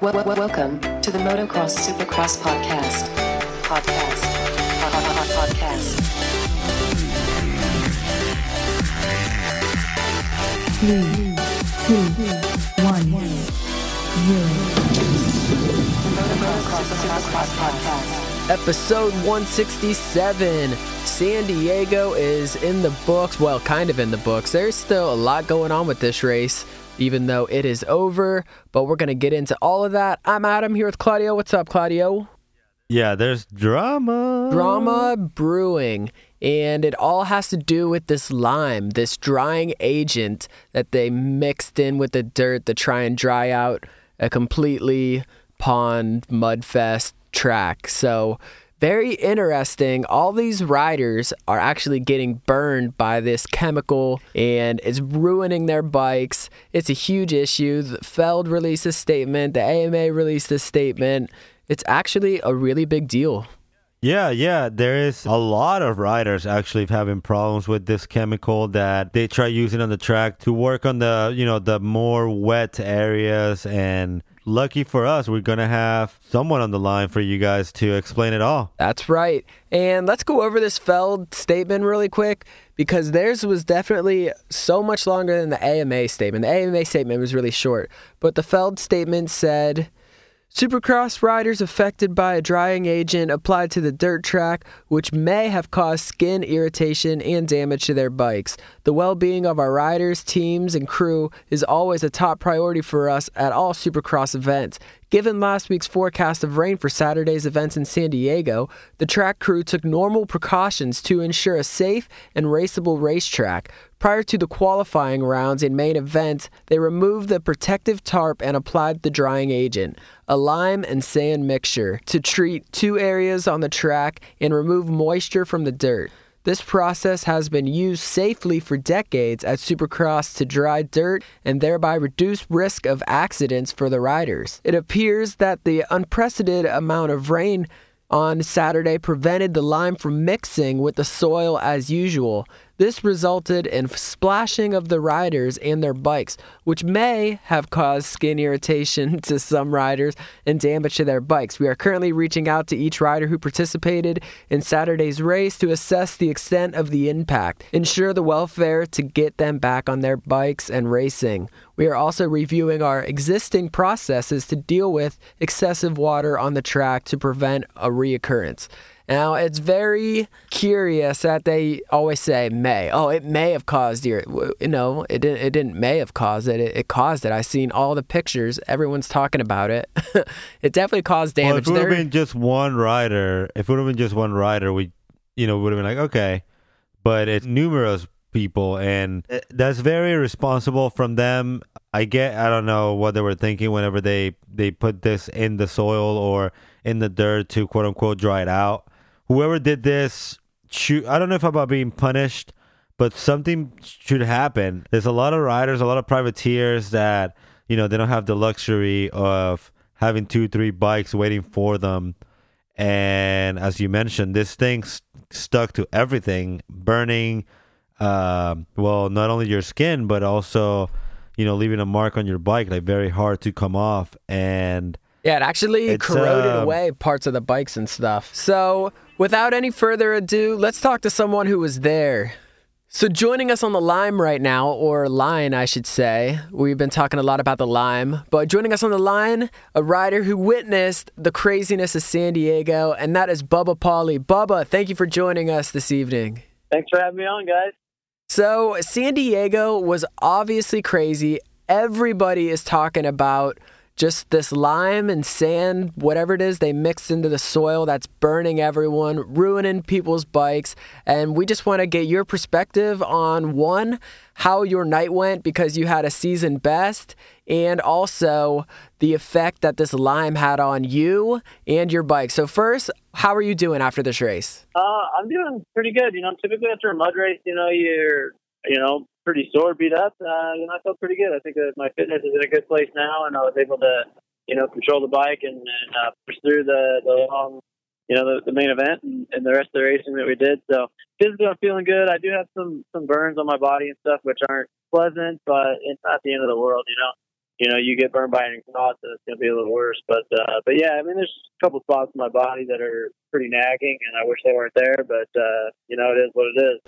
Wel- wel- welcome to the Motocross Supercross podcast. Podcast. Pod- pod- pod- Podcast. three, two, one, zero. Motocross Supercross podcast. Episode 167. San Diego is in the books. Well, kind of in the books. There's still a lot going on with this race, even though it is over. But we're going to get into all of that. I'm Adam here with Claudio. What's up, Claudio? Yeah, there's drama. Drama brewing. And it all has to do with this lime, this drying agent that they mixed in with the dirt to try and dry out a completely pond mudfest track. So, very interesting. All these riders are actually getting burned by this chemical and it's ruining their bikes. It's a huge issue. The Feld released a statement, the AMA released a statement. It's actually a really big deal. Yeah, yeah, there is a lot of riders actually having problems with this chemical that they try using on the track to work on the, you know, the more wet areas and lucky for us, we're going to have someone on the line for you guys to explain it all. That's right. And let's go over this Feld statement really quick because theirs was definitely so much longer than the AMA statement. The AMA statement was really short, but the Feld statement said Supercross riders affected by a drying agent applied to the dirt track, which may have caused skin irritation and damage to their bikes. The well being of our riders, teams, and crew is always a top priority for us at all Supercross events. Given last week's forecast of rain for Saturday's events in San Diego, the track crew took normal precautions to ensure a safe and raceable racetrack. Prior to the qualifying rounds and main event, they removed the protective tarp and applied the drying agent, a lime and sand mixture, to treat two areas on the track and remove moisture from the dirt. This process has been used safely for decades at Supercross to dry dirt and thereby reduce risk of accidents for the riders. It appears that the unprecedented amount of rain on Saturday prevented the lime from mixing with the soil as usual. This resulted in splashing of the riders and their bikes, which may have caused skin irritation to some riders and damage to their bikes. We are currently reaching out to each rider who participated in Saturday's race to assess the extent of the impact, ensure the welfare to get them back on their bikes and racing. We are also reviewing our existing processes to deal with excessive water on the track to prevent a reoccurrence. Now, it's very curious that they always say may. Oh, it may have caused your, you know, it didn't, it didn't may have caused it. It, it caused it. I've seen all the pictures. Everyone's talking about it. it definitely caused Well, damage. if it would have been just one rider, if it would have been just one rider, we, you know, would have been like, okay. But it's numerous people, and uh, that's very irresponsible from them. I get, I don't know what they were thinking whenever they they put this in the soil or in the dirt to quote unquote dry it out. Whoever did this, shoot, I don't know if about being punished, but something should happen. There's a lot of riders, a lot of privateers that you know they don't have the luxury of having two, three bikes waiting for them. And as you mentioned, this thing st- stuck to everything, burning. Um, well, not only your skin, but also, you know, leaving a mark on your bike, like very hard to come off. And Yeah, it actually It's, corroded um, away parts of the bikes and stuff. So, without any further ado, let's talk to someone who was there. So, joining us on the Lime right now, or line, I should say, we've been talking a lot about the Lime, but joining us on the line, a rider who witnessed the craziness of San Diego, and that is Bubba Pauli. Bubba, thank you for joining us this evening. Thanks for having me on, guys. So, San Diego was obviously crazy. Everybody is talking about just this lime and sand, whatever it is they mixed into the soil that's burning everyone, ruining people's bikes. And we just want to get your perspective on one, how your night went because you had a season best, and also the effect that this lime had on you and your bike. So, first, how are you doing after this race? Uh, I'm doing pretty good. You know, typically after a mud race, you know, you're, you know, pretty sore, beat up. Uh, you I felt pretty good. I think that my fitness is in a good place now, and I was able to, you know, control the bike and, and uh, push through the the long, you know, the, the main event and, and the rest of the racing that we did. So physically, I'm feeling good. I do have some some burns on my body and stuff, which aren't pleasant, but it's not the end of the world, you know. you know, you get burned by an exhaust, and it's going to be a little worse. But uh, but yeah, I mean, there's a couple spots in my body that are pretty nagging, and I wish they weren't there. But uh, you know, it is what it is.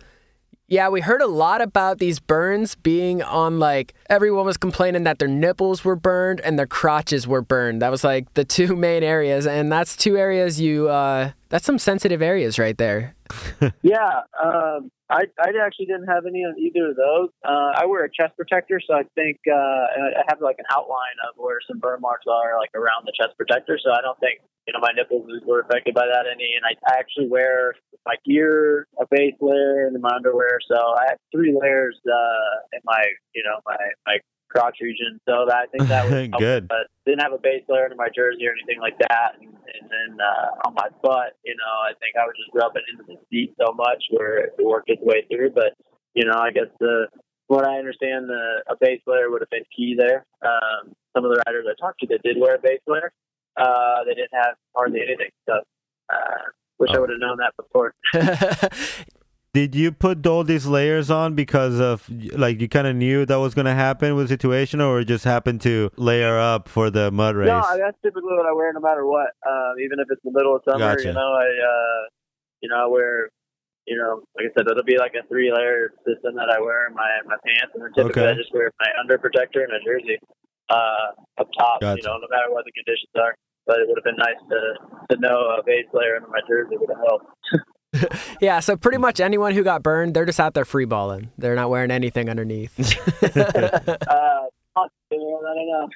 Yeah, we heard a lot about these burns being on like everyone was complaining that their nipples were burned and their crotches were burned. That was like the two main areas, and that's two areas you. uh That's some sensitive areas right there. Yeah, um, I I actually didn't have any on either of those. Uh, I wear a chest protector, so I think uh, I have like an outline of where some burn marks are, like around the chest protector. So I don't think you know my nipples were affected by that any. And I, I actually wear my gear, a base layer, and my underwear. So I have three layers uh, in my you know my my crotch region. So that I think that was Good. But didn't have a base layer under my jersey or anything like that. And, and then uh, on my butt, you know, I think I was just rubbing into the seat so much where it worked its way through. But you know, I guess the what I understand, the a base layer would have been key there. Um, some of the riders I talked to that did wear a base layer, uh, they didn't have hardly anything. So. Uh, Wish I would have known that before. Did you put all these layers on because of like you kind of knew that was going to happen with the situation, or it just happened to layer up for the mud race? No, that's typically what I wear no matter what. Um, even if it's the middle of summer, Gotcha. you know, I uh, you know I wear, you know, like I said, it'll be like a three layer system that I wear in my my pants, and then typically Okay. I just wear my under protector and a jersey uh, up top. Gotcha. You know, no matter what the conditions are. But it would have been nice to to know a base layer under my jersey would have helped. yeah, so pretty much anyone who got burned, they're just out there free balling. They're not wearing anything underneath. Uh, I don't know.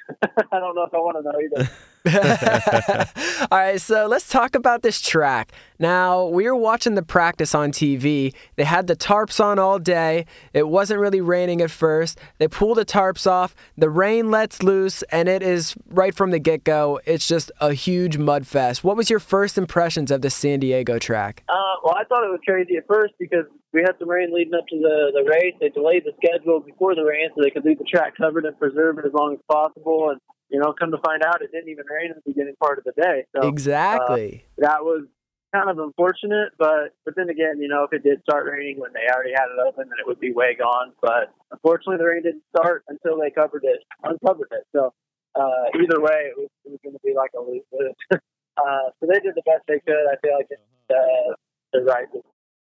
I don't know if I want to know either. All right, so let's talk about this track. Now, we were watching the practice on TV. They had the tarps on all day. It wasn't really raining at first. They pull the tarps off. The rain lets loose, and it is right from the get go. It's just a huge mud fest. What was your first impressions of the San Diego track? Uh, well, I thought it was crazy at first because we had some rain leading up to the, the race. They delayed the schedule before the rain so they could leave the track covered and preserve it as long as possible. And, you know, come to find out, it didn't even rain in the beginning part of the day. So Exactly. that was kind of unfortunate. But but then again, you know, if it did start raining when they already had it open, then it would be way gone. But unfortunately, the rain didn't start until they covered it, uncovered it. So uh, either way, it was, it was going to be like a lose lose. uh, so they did the best they could. I feel like uh, the right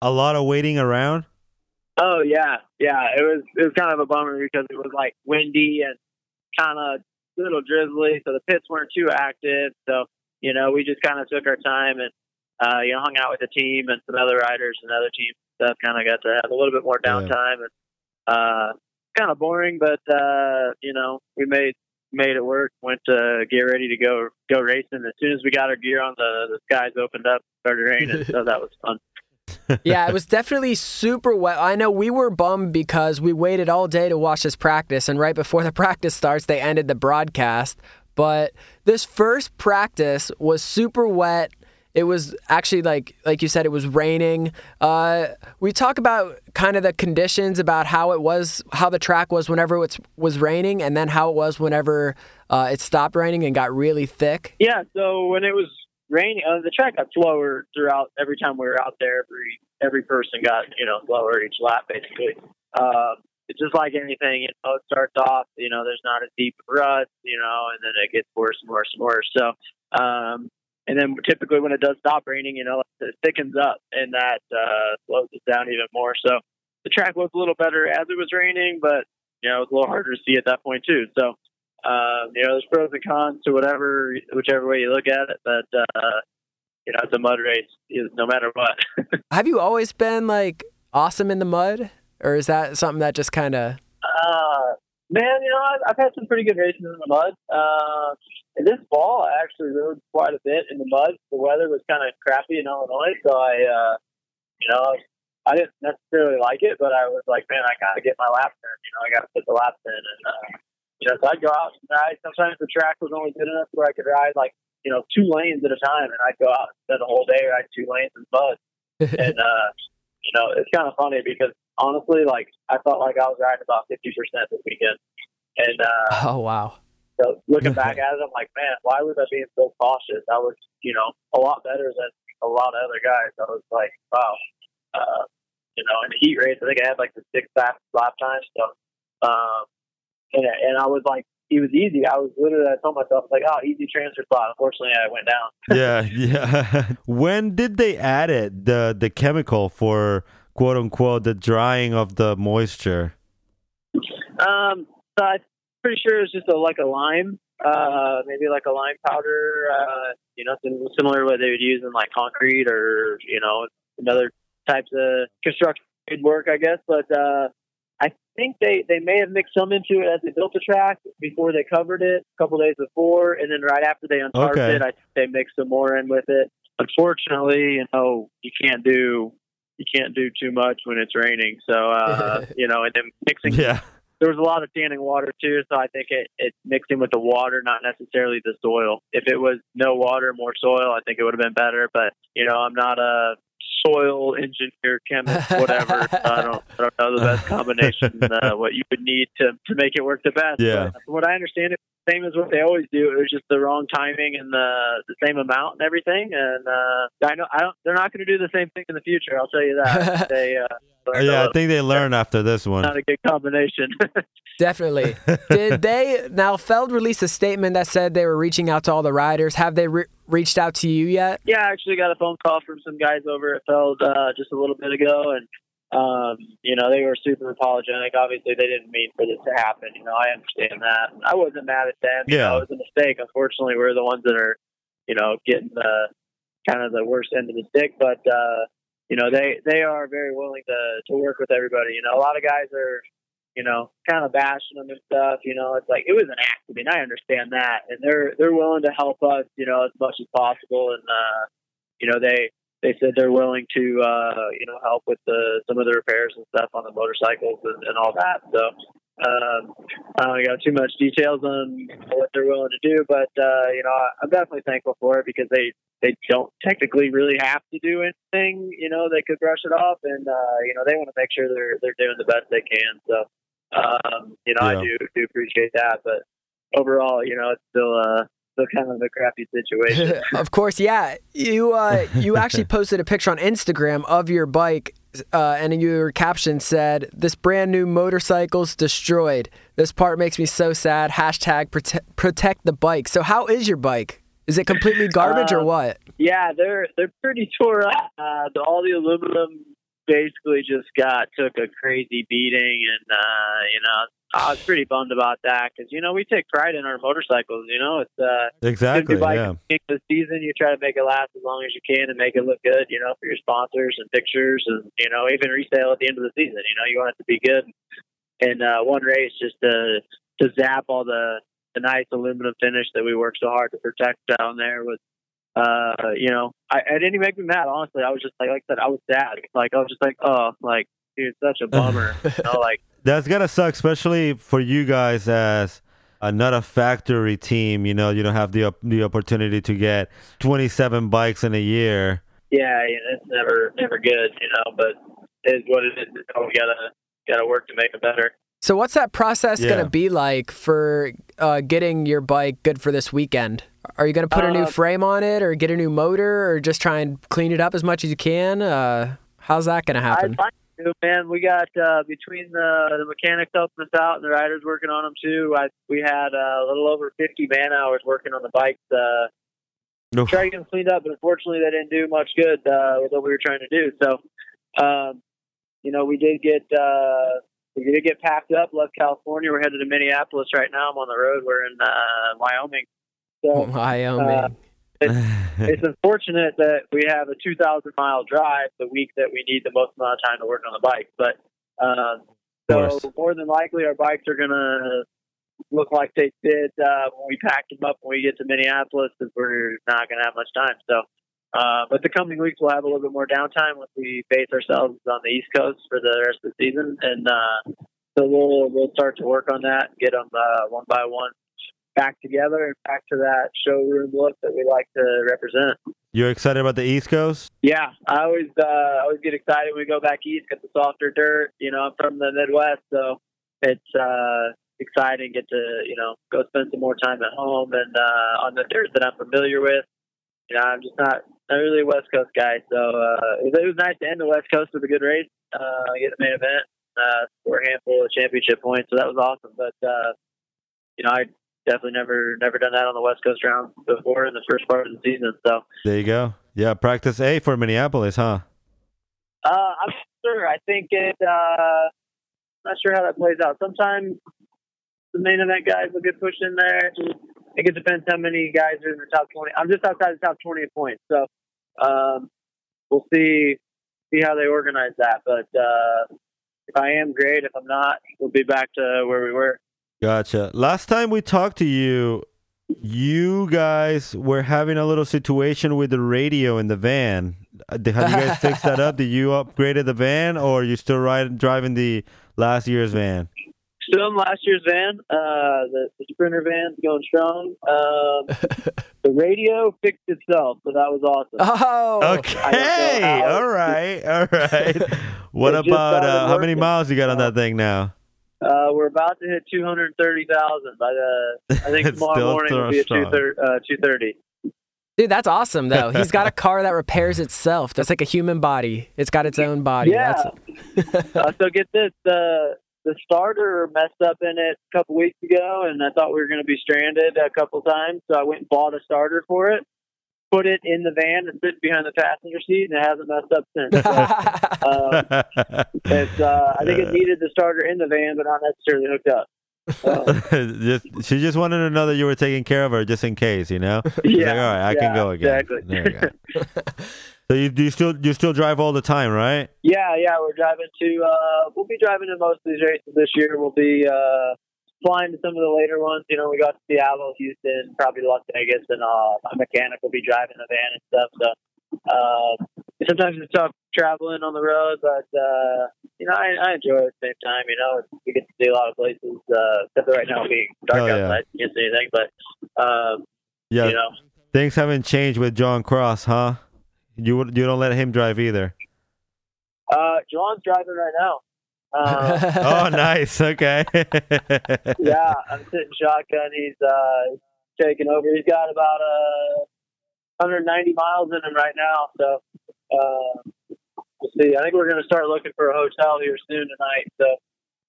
A lot of waiting around. Oh yeah, yeah. It was it was kind of a bummer because it was like windy and kind of a little drizzly, so the pits weren't too active. So you know, we just kind of took our time and uh, you know hung out with the team and some other riders and other teams and stuff. Kind of got to have a little bit more Yeah. downtime and uh, kind of boring, but uh, you know, we made made it work. Went to get ready to go go racing. As soon as we got our gear on, the the skies opened up, started raining, so that was fun. Yeah, it was definitely super wet. I know we were bummed because we waited all day to watch this practice, and right before the practice starts, they ended the broadcast. But this first practice was super wet. It was actually like like you said, it was raining. Uh, we talk about kind of the conditions about how it was, how the track was whenever it was raining, and then how it was whenever uh, it stopped raining and got really thick. Yeah, so when it was raining, uh, the track got slower throughout. Every time we were out there, every every person got you know slower each lap, basically. Um, it's just like anything, you know. It starts off, you know, there's not a deep rut, you know, and then it gets worse and worse and worse. So, um, and then typically when it does stop raining, you know, it thickens up, and that uh, slows it down even more. So the track was a little better as it was raining, but you know, it was a little harder to see at that point too. So. Um, you know, there's pros and cons to whatever, whichever way you look at it. But uh, you know, it's a mud race, no matter what. Have you always been like awesome in the mud, or is that something that just kind of? uh, man, you know, I've, I've had some pretty good races in the mud. Uh, and this fall, I actually rode quite a bit in the mud. The weather was kind of crappy in Illinois, so I, uh, you know, I didn't necessarily like it, but I was like, man, I gotta get my laps in. You know, I gotta put the laps in, and uh, you know, so I'd go out and ride. Sometimes the track was only good enough where I could ride like you know two lanes at a time, and I'd go out and spend a whole day ride two lanes in mud. and uh, you know, it's kind of funny because honestly, like I felt like I was riding about fifty percent this weekend, and uh, Oh wow. so looking back at it, I'm like, man, why was I being so cautious? I was, you know, a lot better than a lot of other guys. I was like, wow, uh, you know, in the heat race, I think I had like the sixth fastest lap time. So, um, and, and I was like he was easy. I was literally, I told myself like, oh, easy transfer spot. Unfortunately, I went down. yeah, yeah. when did they add it? The the chemical for quote unquote the drying of the moisture. Um, so I'm pretty sure it's just a, like a lime, uh, maybe like a lime powder. Uh, you know, similar to what they would use in like concrete or you know, another types of construction work, I guess. But uh, think they they may have mixed some into it as they built the track before they covered it a couple days before, and then right after they untarped Okay. it, I think they mixed some more in with it. Unfortunately, you know, you can't do you can't do too much when it's raining. So uh, you know, and then mixing Yeah, there was a lot of standing water too, so I think it, it mixed in with the water, not necessarily the soil. If it was no water, more soil, I think it would have been better. But you know, I'm not a soil engineer, chemist, whatever. I don't I don't know the best combination, uh, what you would need to to make it work the best. Yeah. But from what I understand, it same as what they always do. It was just the wrong timing and the the same amount and everything. And uh, I know I don't. They're not going to do the same thing in the future. I'll tell you that. they uh, yeah. I think they learned after this one. not a good combination. Definitely. Did they now Feld released a statement that said they were reaching out to all the riders? Have they re- reached out to you yet? Yeah, I actually got a phone call from some guys over at Feld uh, just a little bit ago, and um, you know they were super apologetic. Obviously, they didn't mean for this to happen. You know, I understand that. I wasn't mad at them. You Yeah. know, it was a mistake. Unfortunately, we're the ones that are, you know, getting the kind of the worst end of the stick. But uh, you know, they they are very willing to to work with everybody. You know, a lot of guys are. You know, kind of bashing them and stuff. You know, it's like it was an accident. I understand that, and they're they're willing to help us. You know, as much as possible, and uh, you know they they said they're willing to uh, you know help with the some of the repairs and stuff on the motorcycles and, and all that. So um, I don't got too much details on what they're willing to do, but uh, you know I'm definitely thankful for it because they they don't technically really have to do anything. You know they could brush it off, and uh, you know they want to make sure they're they're doing the best they can. So um, you know I do do appreciate that, but overall you know it's still uh still kind of a crappy situation. of course, yeah. You uh, you actually posted a picture on Instagram of your bike, uh, and your caption said, "This brand new motorcycle's destroyed. This part makes me so sad." Hashtag prote- protect the bike. So, how is your bike? Is it completely garbage or Um, what? Yeah, they're they're pretty tore up. Uh, the, all the aluminum basically just got took a crazy beating, and uh, you know I was pretty bummed about that because you know we take pride in our motorcycles. You know it's uh, Exactly. bike Yeah. the season. You try to make it last as long as you can and make it look good. You know for your sponsors and pictures, and you know even resale at the end of the season. You know you want it to be good. And uh, one race just to to zap all the the nice aluminum finish that we worked so hard to protect down there was uh, you know, I, I didn't even make me mad. Honestly, I was just like, like I said, I was sad. Like I was just like, oh, like dude, such a bummer. you know, like That's gotta suck, especially for you guys as uh, not a factory team. You know, you don't have the the opportunity to get 27 bikes in a year. yeah, it's never never good. You know, but it's what it is. You we gotta gotta work to make it better. So, what's that process Yeah. going to be like for uh, getting your bike good for this weekend? Are you going to put a new Uh, frame on it, or get a new motor, or just try and clean it up as much as you can? Uh, how's that going to happen? I, I do, man. We got uh, between the the mechanics helping us out and the riders working on them too. I we had uh, a little over 50 man hours working on the bikes. Uh, Oof. try to get them cleaned up, but unfortunately, they didn't do much good uh, with what we were trying to do. So, um, you know, we did get uh, we did get packed up, left California. We're headed to Minneapolis right now. I'm on the road. We're in uh, Wyoming. So Wyoming. it's unfortunate that we have a 2,000 mile drive the week that we need the most amount of time to work on the bike. But um, so more than likely, our bikes are going to look like they did uh, when we packed them up when we get to Minneapolis, because we're not going to have much time. So, uh, but the coming weeks we'll have a little bit more downtime once we base ourselves on the East Coast for the rest of the season, and uh, so we'll we'll start to work on that, get them uh, one by one back together and back to that showroom look that we like to represent. You're excited about the East Coast? Yeah, I always uh, I always get excited when we go back east, get the softer dirt. You know, I'm from the Midwest, so it's uh, exciting. Get to you know go spend some more time at home and uh, on the dirt that I'm familiar with. You know, I'm just not not really a West Coast guy, so uh, it, was, it was nice to end the West Coast with a good race, uh, get the main event, uh, score a handful of championship points, so that was awesome. But uh, you know, I definitely never never done that on the West Coast round before in the first part of the season. So There you go. Yeah, practice A for Minneapolis, huh? uh, I'm not sure. I think it. Uh, not sure how that plays out. Sometimes the main event guys will get pushed in there. I think it depends how many guys are in the top twenty. I'm just outside the top twenty points, so um, we'll see see how they organize that. But uh, if I am great, if I'm not, we'll be back to where we were. Gotcha. Last time we talked to you, you guys were having a little situation with the radio in the van. Uh, did- Have you guys fixed that up? Did you upgraded the van, or are you still riding driving the last year's van? Still in last year's van, uh, the, the Sprinter van's going strong. Um, the radio fixed itself, so that was awesome. Oh, Okay. All right. All right. What about uh, how many miles you got on that thing now? Uh, we're about to hit 230,000 by the, I think tomorrow still morning will be at 230, uh, 230. dude, that's awesome though. He's got a car that repairs itself. That's like a human body. It's got its own body. Yeah. That's, uh, so get this, the, the starter messed up in it a couple weeks ago, and I thought we were going to be stranded a couple times, so I went and bought a starter for it, put it in the van and sit behind the passenger seat, and it hasn't messed up since. So, um, it's, uh, I think it needed the starter in the van, but not necessarily hooked up. So, just she just wanted to know that you were taking care of her just in case, you know. She's Yeah, like, all right, I can go again. exactly. There you go. so you do you still you still drive all the time, right? Yeah, yeah, we're driving to. Uh, we'll be driving to most of these races this year. We'll be uh, flying to some of the later ones. You know, we got to Seattle, Houston, probably Las Vegas, and uh, my mechanic will be driving the van and stuff. So uh, sometimes it's tough traveling on the road, but uh, you know, I, I enjoy it at the same time. You know, we get to see a lot of places. Uh, except for right now being dark Oh, yeah. outside, you can't see anything. But um, Yeah. you know, Things haven't changed with John Cross, huh? You you don't let him drive either. uh, John's driving right now. Um, oh, nice. Okay. yeah, I'm sitting shotgun. He's uh taking over. He's got about uh 190 miles in him right now. So uh, we'll see. I think we're going to start looking for a hotel here soon tonight. So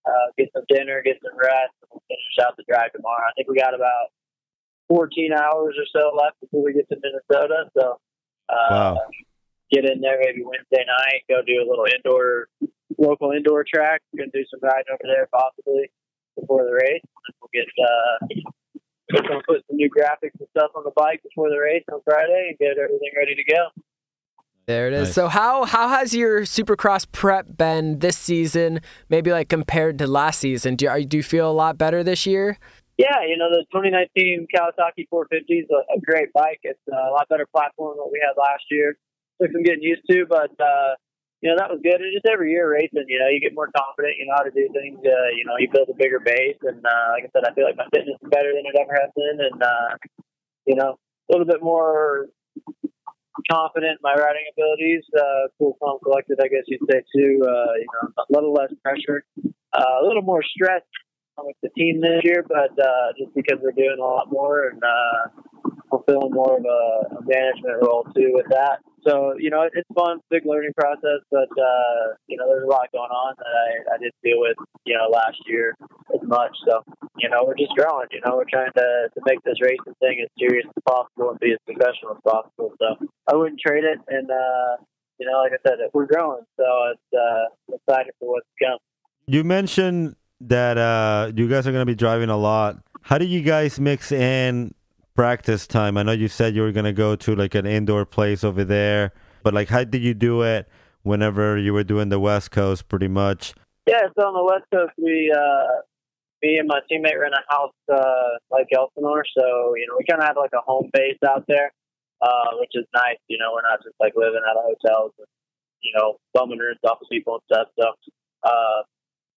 uh, get some dinner, get some rest, and we'll finish out the drive tomorrow. I think we got about 14 hours or so left before we get to Minnesota. So uh, Wow. get in there maybe Wednesday night. Go do a little indoor, local indoor track. We're going to do some riding over there possibly before the race. And we'll get uh, we're going to put some new graphics and stuff on the bike before the race on Friday and get everything ready to go. There it is. Nice. So how how has your Supercross prep been this season? Maybe like compared to last season. Do you, are, do you feel a lot better this year? Yeah, you know, the 2019 Kawasaki 450 is a, a great bike. It's a lot better platform than what we had last year. Took some getting used to, but, uh, you know, that was good. And just every year racing, you know, you get more confident, you know how to do things. Uh, you know, you build a bigger base. And, uh, like I said, I feel like my fitness is better than it ever has been. And, uh, you know, a little bit more confident in my riding abilities. Uh, cool, calm, collected, I guess you'd say, too. Uh, you know, a little less pressure, uh, a little more stress with the team this year, but uh, just because we're doing a lot more and uh, fulfilling more of a, management role too with that. So you know, it, it's fun, big learning process, but uh, you know, there's a lot going on that I, I didn't deal with you know last year as much. So you know, we're just growing. You know, we're trying to to make this racing thing as serious as possible and be as professional as possible. So I wouldn't trade it, and uh, you know, like I said, we're growing. So it's uh, I'm excited for what's to come. You mentioned that uh, you guys are going to be driving a lot. How do you guys mix in practice time? I know you said you were going to go to like an indoor place over there, but like, how did you do it whenever you were doing the West Coast pretty much? Yeah, so on the West Coast, we, uh, me and my teammate rent a house, uh, like Elsinore. So, you know, we kind of have like a home base out there, uh, which is nice. You know, we're not just like living at hotels and, you know, bumming rooms off of people and stuff. So, uh,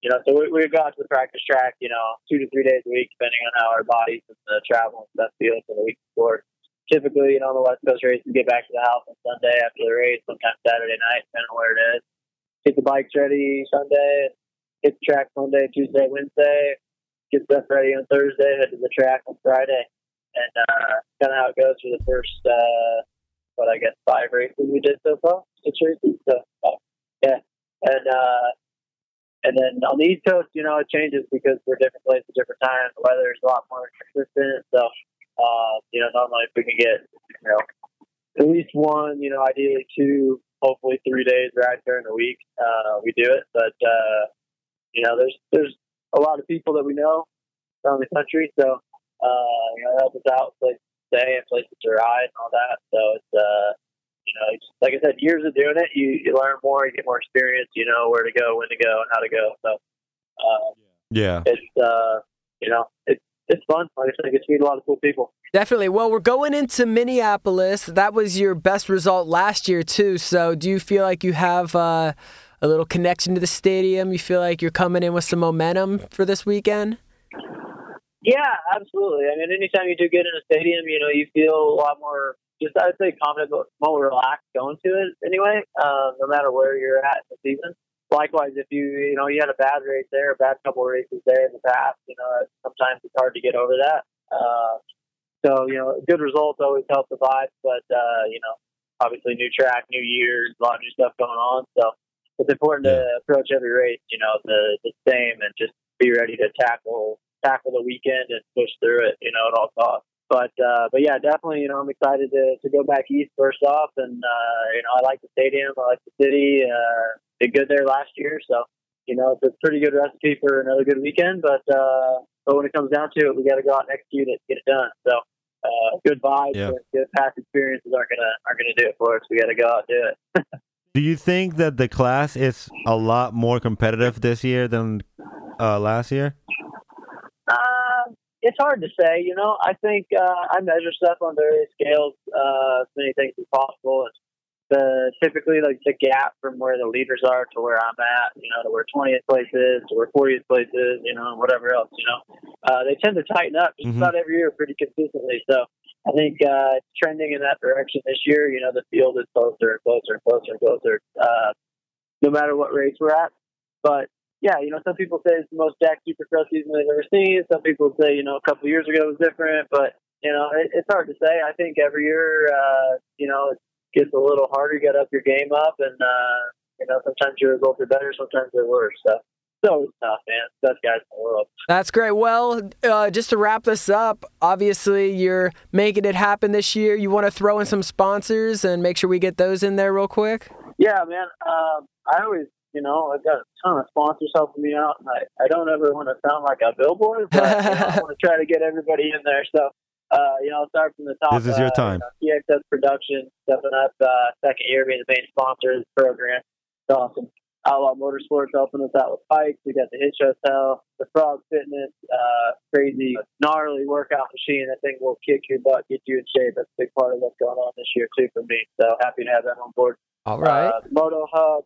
you know, so we, we go out to the practice track, you know, two to three days a week, depending on how our bodies and the travel and stuff feel for the week before. Typically, you know, the West Coast races, get back to the house on Sunday after the race, sometimes Saturday night, depending on where it is. Get the bikes ready Sunday, hit the track Monday, Tuesday, Wednesday, get stuff ready on Thursday, head to the track on Friday. And uh, kind of how it goes for the first, uh, what I guess, five races we did so far, six races. So, uh, yeah. And, uh, And then on the East Coast, you know, it changes because we're different places, different times. The weather is a lot more consistent. So, uh, you know, normally if we can get, you know, at least one, you know, ideally two, hopefully three days right during the week, uh, we do it. But, uh, you know, there's, there's a lot of people that we know around the country. So, uh, you know, helps us out, places to stay and places to ride and all that. So it's, uh, you know, it's, like I said, years of doing it, you, you learn more, you get more experience, you know where to go, when to go, and how to go. So, uh, Yeah. it's, uh, you know, it's, it's fun. Like I said, I get to meet a lot of cool people. Definitely. Well, we're going into Minneapolis. That was your best result last year too. So, do you feel like you have uh, a little connection to the stadium? You feel like you're coming in with some momentum for this weekend? Yeah, absolutely. I mean, anytime you do get in a stadium, you know, you feel a lot more, just I'd say, confident, more relaxed going to it anyway, um, no matter where you're at in the season. Likewise, if you, you know, you had a bad race there, a bad couple of races there in the past, you know, sometimes it's hard to get over that. Uh, so, you know, good results always help the vibe, but, uh, you know, obviously new track, new year, a lot of new stuff going on. So it's important to approach every race, you know, the, the same and just be ready to tackle tackle the weekend and push through it, you know, at all costs. But uh, but yeah, definitely, you know, I'm excited to, to go back east first off, and uh, you know, I like the stadium, I like the city. Uh, did good there last year, so you know, it's a pretty good recipe for another good weekend. But uh, but when it comes down to it, we got to go out and execute it, get it done. So uh, good vibes, Yeah. and good past experiences aren't gonna aren't gonna do it for us. We got to go out and do it. Do you think that the class is a lot more competitive this year than uh, last year? It's hard to say. You know, I think uh, I measure stuff on various scales, uh, as many things as possible. And the typically like the gap from where the leaders are to where I'm at, you know, to where 20th place is, to where 40th place is, you know, and whatever else, you know, uh, they tend to tighten up just Mhm. about every year pretty consistently. So I think uh, it's trending in that direction this year. You know, the field is closer and closer and closer and closer, uh, no matter what race we're at. But yeah, you know, some people say it's the most jacked supercross season they've ever seen. Some people say, you know, a couple of years ago was different, but you know, it, it's hard to say. I think every year, uh, you know, it gets a little harder. You got to up your game up, and uh, you know, sometimes your results are better, sometimes they're worse. So it's always tough, man. Best guys in the world. That's great. Well, uh, just to wrap this up, obviously you're making it happen this year. You want to throw in some sponsors and make sure we get those in there real quick. Yeah, man. Um, I always, you know, I've got a ton of sponsors helping me out, and I, I don't ever want to sound like a billboard, but you know, I want to try to get everybody in there. So, uh, you know, I'll start from the top. This is your uh, time. You know, TXS Production, stepping up, uh, second year being the main sponsor of the program. It's awesome. Outlaw Motorsports helping us out with bikes. We got the Hitch Hotel, the Frog Fitness, uh, crazy, gnarly workout machine. I think will kick your butt, get you in shape. That's a big part of what's going on this year, too, for me. So happy to have them on board. All right. Uh, Moto Hub,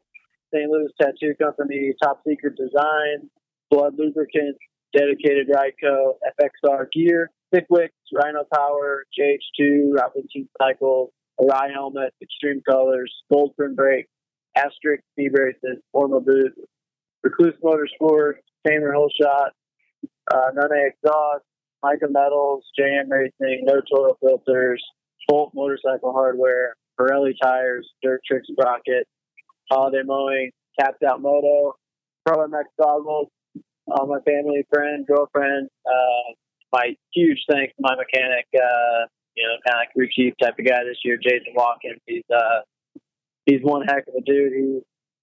St. Louis Tattoo Company, Top Secret Design, Blud Lubricant, Dedicated Ryco, FXR Gear, Thickwick, Rhino Power, JH2, Route 15 Cycles, Arai Helmet, Extreme Colors, Goldprint Brake, Asterisk Speed Races, Formal Boots, Recluse Motorsports, Tamer Whole Shot, uh, Nune Exhaust, Micah Metals, JM Racing, No Toil Filters, Bolt Motorcycle Hardware, Pirelli Tires, Dirt Tricks Sprocket, Holiday Mowing, Tapped Out Moto, Pro MX Goggles, all my family, friend, girlfriend, uh, my huge thanks to my mechanic, uh, you know, kind of crew chief type of guy this year, Jason Watkins. He's, uh, he's one heck of a dude. He,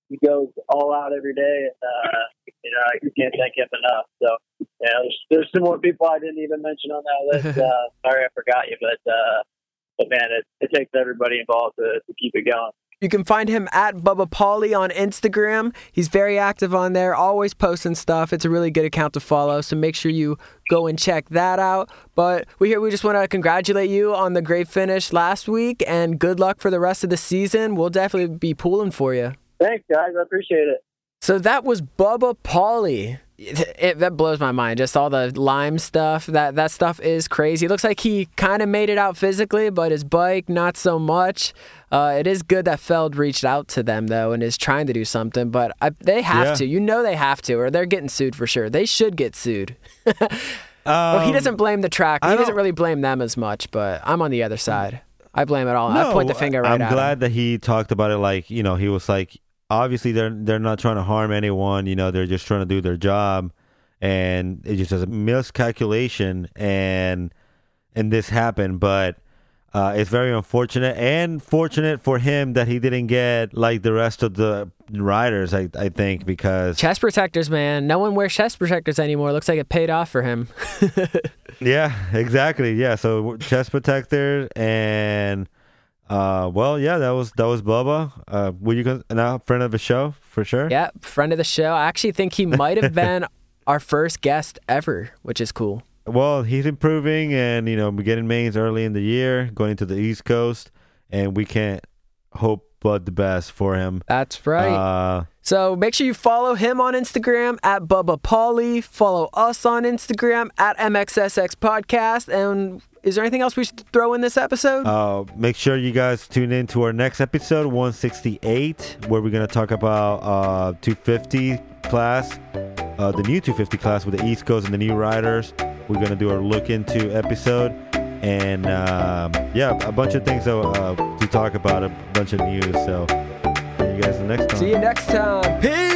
he goes all out every day, and, uh, you know, you can't thank him enough. So, you know, there's, there's some more people I didn't even mention on that list. Uh, sorry I forgot you, but, uh, but man, it, it takes everybody involved to, to keep it going. You can find him at Bubba Pauli on Instagram. He's very active on there, always posting stuff. It's a really good account to follow, so make sure you go and check that out. But we here we just want to congratulate you on the great finish last week and good luck for the rest of the season. We'll definitely be pulling for you. Thanks, guys. I appreciate it. So that was Bubba Pauli. It, it- that blows my mind. Just all the lime stuff. That that stuff is crazy. It looks like he kind of made it out physically, but his bike not so much. Uh, it is good that Feld reached out to them though and is trying to do something, but I, they have Yeah. to. You know they have to, or they're getting sued for sure. They should get sued. well, he Um, doesn't blame the track. He doesn't really blame them as much, but I'm on the other side. I blame it all. I point the finger right I'm at him. glad that he talked about it like, you know, he was like, obviously they're they're not trying to harm anyone. You know, they're just trying to do their job, and it just was a miscalculation, and and this happened. But uh, it's very unfortunate and fortunate for him that he didn't get like the rest of the riders. I I think because Chest protectors, man. No one wears chest protectors anymore. Looks like it paid off for him. yeah, exactly. Yeah, so chest protectors and. Uh, well, yeah, that was that was Bubba. Uh, were you con- now friend of the show for sure? yeah, friend of the show. I actually think he might have been our first guest ever, which is cool. Well, he's improving, and you know, we're getting mains early in the year, going to the East Coast, and we can't hope but the best for him. That's right. Uh, So make sure you follow him on Instagram at Bubba Pauli. Follow us on Instagram at MXSX Podcast. And is there anything else we should throw in this episode? uh, make sure you guys tune in to our next episode, 168, where we're gonna talk about uh 250 class, uh, the new 250 class with the East Coast and the new riders. We're gonna do our look into episode, and um, yeah, a bunch of things uh, to talk about, a bunch of news. So, see you guys the next time. See you next time. Peace.